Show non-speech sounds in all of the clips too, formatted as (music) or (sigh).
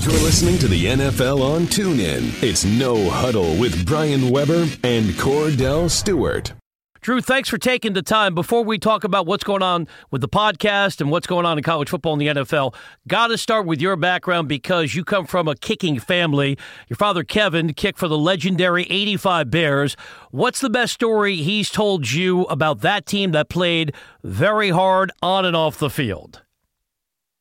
You're listening to the NFL on TuneIn. It's No Huddle with Brian Weber and Kordell Stewart. Drew, thanks for taking the time. Before we talk about what's going on with the podcast and what's going on in college football and the NFL, got to start with your background because you come from a kicking family. Your father, Kevin, kicked for the legendary 85 Bears. What's the best story he's told you about that team that played very hard on and off the field?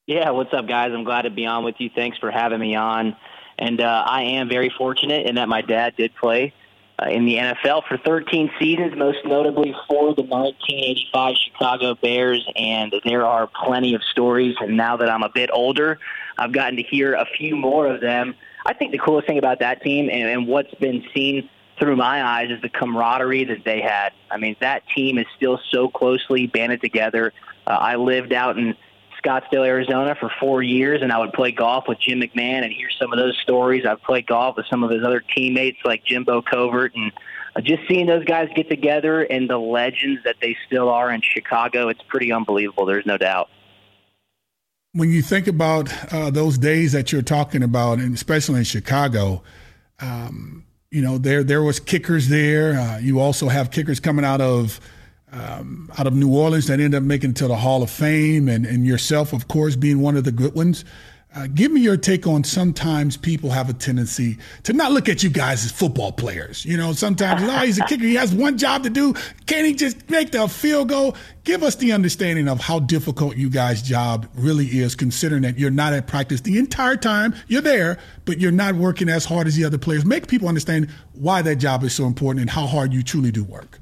Yeah, what's up, guys? I'm glad to be on with you. Thanks for having me on. And uh, I am very fortunate in that my dad did play uh, in the NFL for 13 seasons, most notably for the 1985 Chicago Bears. And there are plenty of stories. And now that I'm a bit older, I've gotten to hear a few more of them. I think the coolest thing about that team and, and what's been seen through my eyes is the camaraderie that they had. I mean, that team is still so closely banded together. Uh, I lived out in Scottsdale, Arizona for four years, and I would play golf with Jim McMahon and hear some of those stories. I've played golf with some of his other teammates like Jimbo Covert, and uh, just seeing those guys get together and the legends that they still are in Chicago, it's pretty unbelievable. There's no doubt. When you think about uh, those days that you're talking about, and especially in Chicago, um, you know there there was kickers there. Uh, you also have kickers coming out of um, out of New Orleans that ended up making to the Hall of Fame, and, and yourself, of course, being one of the good ones. Uh, give me your take on sometimes people have a tendency to not look at you guys as football players. You know, sometimes, oh, he's a kicker. He has one job to do. Can't he just make the field goal? Give us the understanding of how difficult you guys' job really is, considering that you're not at practice the entire time. You're there, but you're not working as hard as the other players. Make people understand why that job is so important and how hard you truly do work.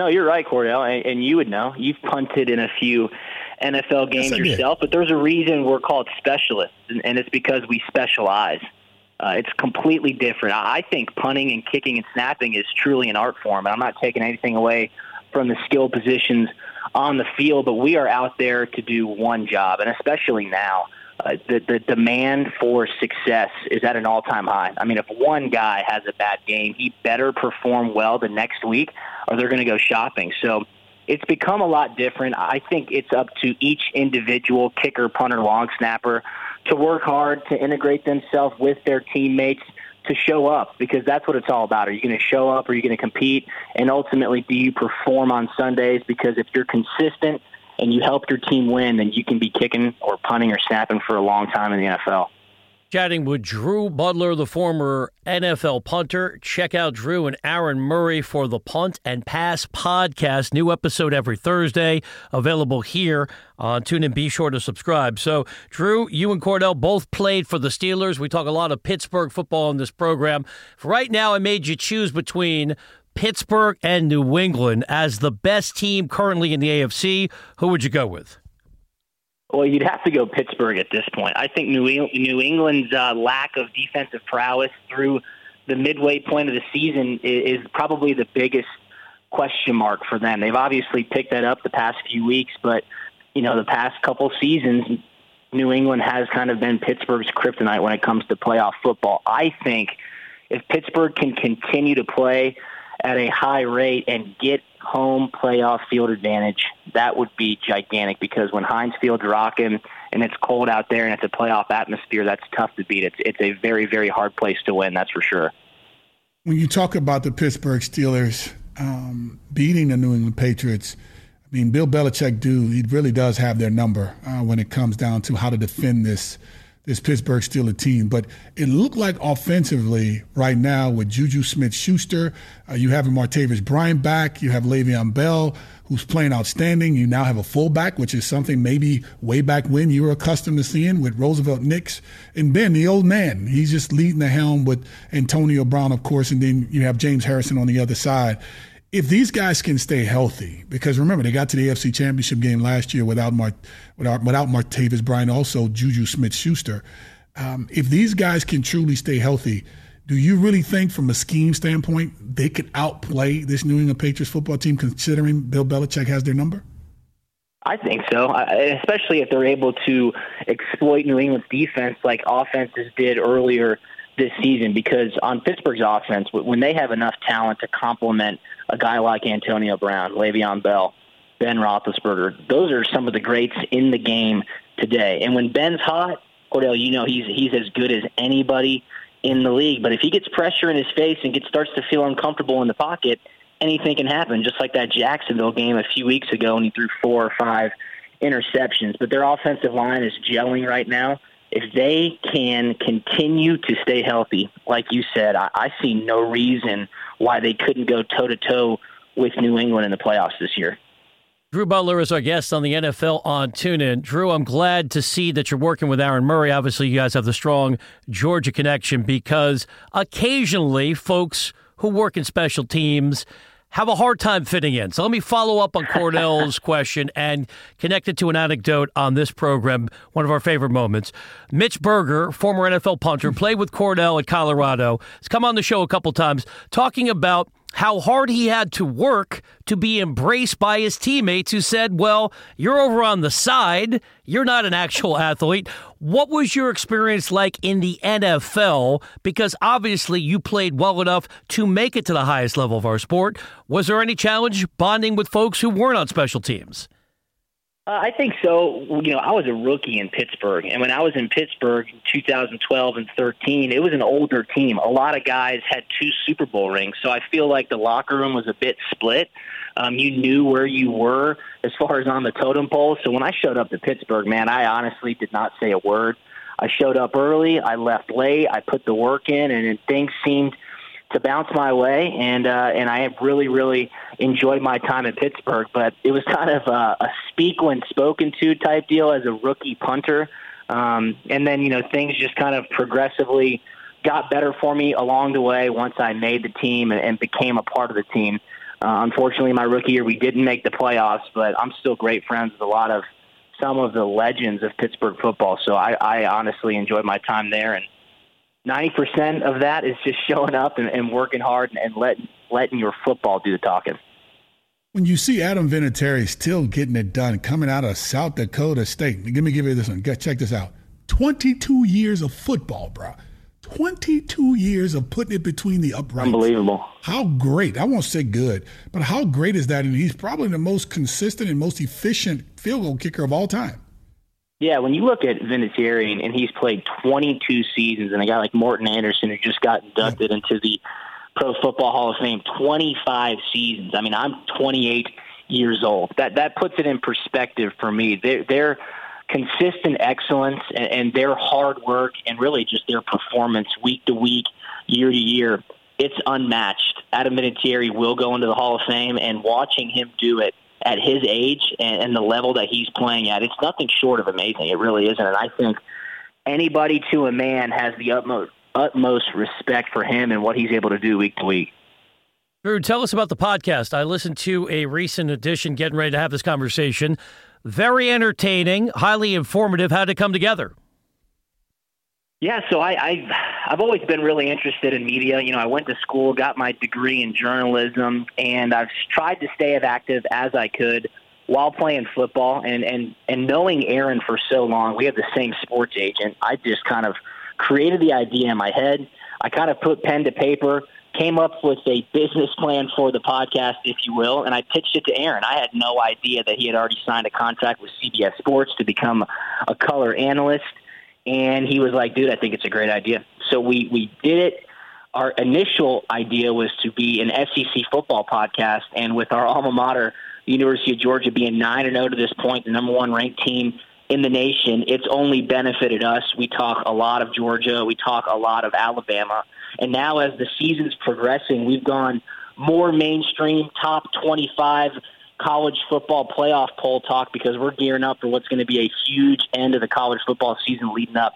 No, you're right, Kordell, and, and you would know. You've punted in a few NFL games yes, yourself, but there's a reason we're called specialists, and, and it's because we specialize. Uh, it's completely different. I think punting and kicking and snapping is truly an art form, and I'm not taking anything away from the skill positions on the field, but we are out there to do one job, and especially now. Uh, the, the demand for success is at an all-time high. I mean, if one guy has a bad game, he better perform well the next week, or they're going to go shopping. So it's become a lot different. I think it's up to each individual kicker, punter, long snapper to work hard to integrate themselves with their teammates to show up because that's what it's all about. Are you going to show up? Are you going to compete? And ultimately, do you perform on Sundays? Because if you're consistent and you help your team win, then you can be kicking or punting or snapping for a long time in the NFL. Chatting with Drew Butler, the former NFL punter. Check out Drew and Aaron Murray for the Punt and Pass podcast. New episode every Thursday, available here on TuneIn. Be sure to subscribe. So, Drew, you and Kordell both played for the Steelers. We talk a lot of Pittsburgh football in this program. For right now, I made you choose between Pittsburgh and New England as the best team currently in the AFC. Who would you go with? Well, you'd have to go Pittsburgh at this point. I think New, New England's uh, lack of defensive prowess through the midway point of the season is, is probably the biggest question mark for them. They've obviously picked that up the past few weeks, but you know the past couple seasons, New England has kind of been Pittsburgh's kryptonite when it comes to playoff football. I think if Pittsburgh can continue to play at a high rate and get home playoff field advantage, that would be gigantic because when Heinz Field's rocking and it's cold out there and it's a playoff atmosphere, that's tough to beat. It's it's a very very hard place to win. That's for sure. When you talk about the Pittsburgh Steelers um, beating the New England Patriots, I mean Bill Belichick do he really does have their number uh, when it comes down to how to defend this this Pittsburgh Steelers team. But it looked like offensively right now with Juju Smith Schuster, uh, you have Martavis Bryant back, you have Le'Veon Bell, who's playing outstanding. You now have a fullback, which is something maybe way back when you were accustomed to seeing with Roosevelt Nix. And Ben, the old man, he's just leading the helm with Antonio Brown, of course, and then you have James Harrison on the other side if these guys can stay healthy, because remember they got to the AFC Championship game last year without Mar- without without Martavis Bryant, also Juju Smith-Schuster. Um, if these guys can truly stay healthy, do you really think, from a scheme standpoint, they could outplay this New England Patriots football team, considering Bill Belichick has their number? I think so, especially if they're able to exploit New England's defense like offenses did earlier this season. Because on Pittsburgh's offense, when they have enough talent to complement a guy like Antonio Brown, Le'Veon Bell, Ben Roethlisberger. Those are some of the greats in the game today. And when Ben's hot, Kordell, you know he's he's as good as anybody in the league. But if he gets pressure in his face and gets starts to feel uncomfortable in the pocket, anything can happen. Just like that Jacksonville game a few weeks ago, when he threw four or five interceptions. But their offensive line is gelling right now. If they can continue to stay healthy, like you said, I, I see no reason why they couldn't go toe to toe with New England in the playoffs this year. Drew Butler is our guest on the NFL on TuneIn. Drew, I'm glad to see that you're working with Aaron Murray. Obviously, you guys have the strong Georgia connection because occasionally folks who work in special teams have a hard time fitting in. So let me follow up on Kordell's (laughs) question and connect it to an anecdote on this program, one of our favorite moments. Mitch Berger, former NFL punter, played with Cornell at Colorado, has come on the show a couple times talking about how hard he had to work to be embraced by his teammates who said, Well, you're over on the side. You're not an actual athlete. What was your experience like in the NFL? Because obviously you played well enough to make it to the highest level of our sport. Was there any challenge bonding with folks who weren't on special teams? Uh, I think so. You know, I was a rookie in Pittsburgh, and when I was in Pittsburgh in 2012 and 13, it was an older team. A lot of guys had two Super Bowl rings, so I feel like the locker room was a bit split. Um, you knew where you were as far as on the totem pole. So when I showed up to Pittsburgh, man, I honestly did not say a word. I showed up early, I left late, I put the work in, and things seemed – to bounce my way, and uh, and I have really really enjoyed my time in Pittsburgh. But it was (laughs) kind of a, a speak when spoken to type deal as a rookie punter, um, and then you know things just kind of progressively got better for me along the way once I made the team and, and became a part of the team. Uh, unfortunately, my rookie year we didn't make the playoffs, but I'm still great friends with a lot of some of the legends of Pittsburgh football. So I, I honestly enjoyed my time there and 90% of that is just showing up and, and working hard and, and letting, letting your football do the talking. When you see Adam Vinatieri still getting it done, coming out of South Dakota State, let me give you this one. Check this out. 22 years of football, bro. 22 years of putting it between the uprights. Unbelievable. How great. I won't say good, but how great is that? And he's probably the most consistent and most efficient field goal kicker of all time. Yeah, when you look at Vinatieri and, and he's played 22 seasons, and a guy like Morten Andersen who just got inducted into the Pro Football Hall of Fame, 25 seasons. I mean, I'm 28 years old. That that puts it in perspective for me. They're, they're consistent excellence and, and their hard work and really just their performance week to week, year to year. It's unmatched. Adam Vinatieri will go into the Hall of Fame, and watching him do it at his age and, and the level that he's playing at, it's nothing short of amazing. It really isn't. And I think anybody to a man has the utmost utmost respect for him and what he's able to do week to week. Drew, tell us about the podcast. I listened to a recent edition, getting ready to have this conversation. Very entertaining, highly informative. How it come together? Yeah, so I, I I've always been really interested in media. You know, I went to school, got my degree in journalism, and I've tried to stay as active as I could while playing football. And and and knowing Aaron for so long, we have the same sports agent. I just kind of created the idea in my head. I kind of put pen to paper, came up with a business plan for the podcast, if you will, and I pitched it to Aaron. I had no idea that he had already signed a contract with CBS Sports to become a color analyst and he was like, "Dude, I think it's a great idea." So we we did it. Our initial idea was to be an SEC football podcast, and with our alma mater, the University of Georgia, being nine and zero oh to this point, the number one ranked team in the nation, it's only benefited us. We talk a lot of Georgia, we talk a lot of Alabama, and now as the season's progressing, we've gone more mainstream, top twenty-five college football playoff poll talk because we're gearing up for what's going to be a huge end of the college football season leading up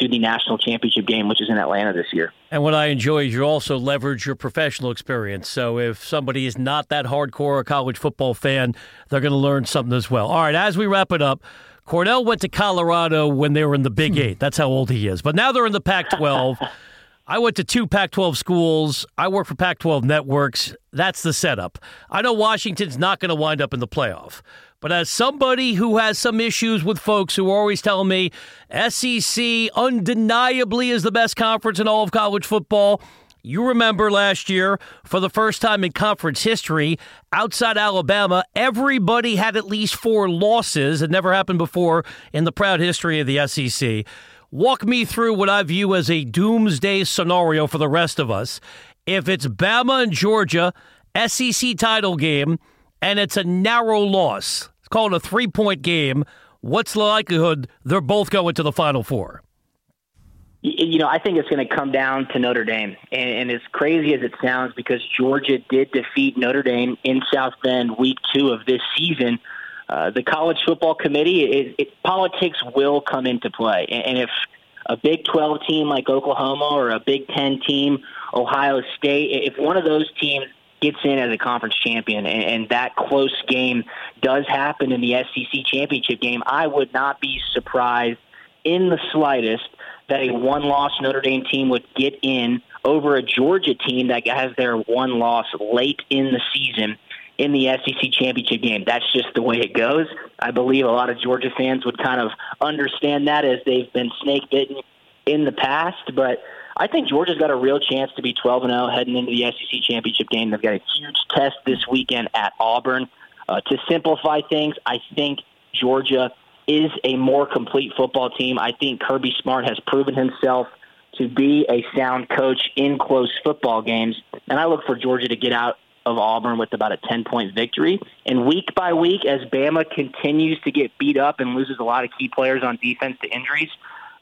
to the national championship game, which is in Atlanta this year. And what I enjoy is you also leverage your professional experience. So if somebody is not that hardcore a college football fan, they're going to learn something as well. All right, as we wrap it up, Kordell went to Colorado when they were in the Big hmm. Eight. That's how old he is. But now they're in the Pac 12. (laughs) I went to two Pac 12 schools. I work for Pac 12 networks. That's the setup. I know Washington's not going to wind up in the playoff. But as somebody who has some issues with folks who always telling me SEC undeniably is the best conference in all of college football, you remember last year, for the first time in conference history, outside Alabama, everybody had at least four losses. It never happened before in the proud history of the SEC. Walk me through what I view as a doomsday scenario for the rest of us. If it's Bama and Georgia, SEC title game, and it's a narrow loss, it's called a three point game, what's the likelihood they're both going to the Final Four? You know, I think it's going to come down to Notre Dame. And, and as crazy as it sounds, because Georgia did defeat Notre Dame in South Bend week two of this season, uh, the college football committee, it, it, politics will come into play. And, and if a Big 12 team like Oklahoma or a Big 10 team, Ohio State, if one of those teams gets in as a conference champion and, and that close game does happen in the SEC championship game, I would not be surprised in the slightest that a one loss Notre Dame team would get in over a Georgia team that has their one loss late in the season in the SEC championship game. That's just the way it goes. I believe a lot of Georgia fans would kind of understand that as they've been snake bitten in the past, but I think Georgia's got a real chance to be 12 and 0 heading into the SEC championship game. They've got a huge test this weekend at Auburn. Uh, to simplify things, I think Georgia is a more complete football team. I think Kirby Smart has proven himself to be a sound coach in close football games, and I look for Georgia to get out of Auburn with about a 10 point victory. And week by week, as Bama continues to get beat up and loses a lot of key players on defense to injuries,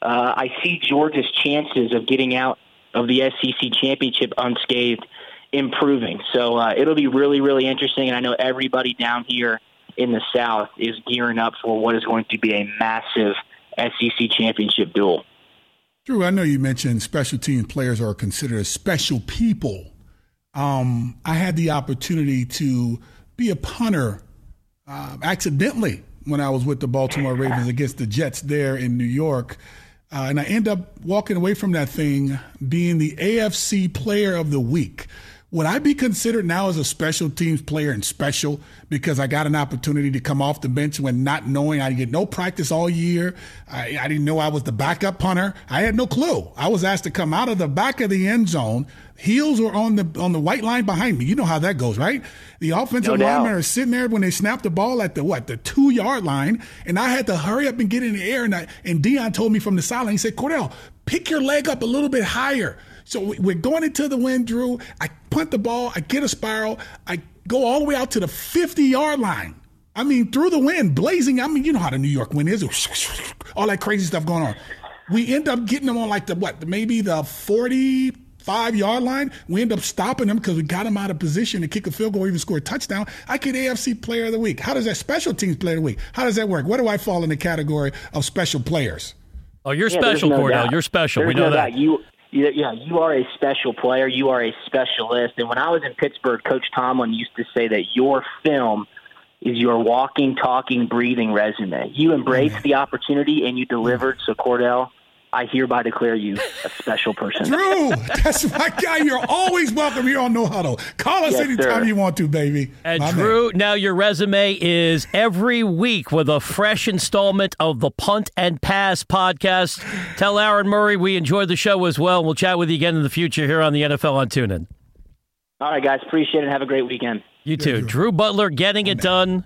uh, I see Georgia's chances of getting out of the SEC championship unscathed improving. So uh, it'll be really, really interesting. And I know everybody down here in the South is gearing up for what is going to be a massive SEC championship duel. Drew, I know you mentioned special team players are considered special people. Um, I had the opportunity to be a punter uh, accidentally when I was with the Baltimore Ravens against the Jets there in New York. Uh, and I end up walking away from that thing being the AFC Player of the Week. Would I be considered now as a special teams player and special because I got an opportunity to come off the bench when not knowing I get no practice all year? I, I didn't know I was the backup punter. I had no clue. I was asked to come out of the back of the end zone. Heels were on the on the white line behind me. You know how that goes, right? The offensive no linemen are sitting there when they snap the ball at the what the two yard line, and I had to hurry up and get in the air. And I, and Deion told me from the sideline, he said, "Kordell, pick your leg up a little bit higher." So we're going into the wind, Drew. I punt the ball, I get a spiral, I go all the way out to the 50 yard line. I mean, through the wind, blazing. I mean, you know how the New York wind is, (laughs) all that crazy stuff going on. We end up getting them on like the what, maybe the 45 yard line. We end up stopping them because we got them out of position to kick a field goal or even score a touchdown. I get AFC Player of the Week. How does that special teams Player of the Week? How does that work? Where do I fall in the category of special players? Oh, you're yeah, special, no Kordell. Doubt. You're special. There's we know no that. Doubt. You yeah, you are a special player. You are a specialist. And when I was in Pittsburgh, Coach Tomlin used to say that your film is your walking, talking, breathing resume. You embraced the opportunity and you delivered. So, Kordell, I hereby declare you a special person. Drew, that's my guy. You're always welcome here on No Huddle. Call us yes, anytime sir. you want to, baby. And my Drew, man. now your resume is every week with a fresh installment of the Punt and Pass podcast. Tell Aaron Murray we enjoyed the show as well. We'll chat with you again in the future here on the NFL on TuneIn. All right, guys. Appreciate it. Have a great weekend. You too. Drew Butler getting it done.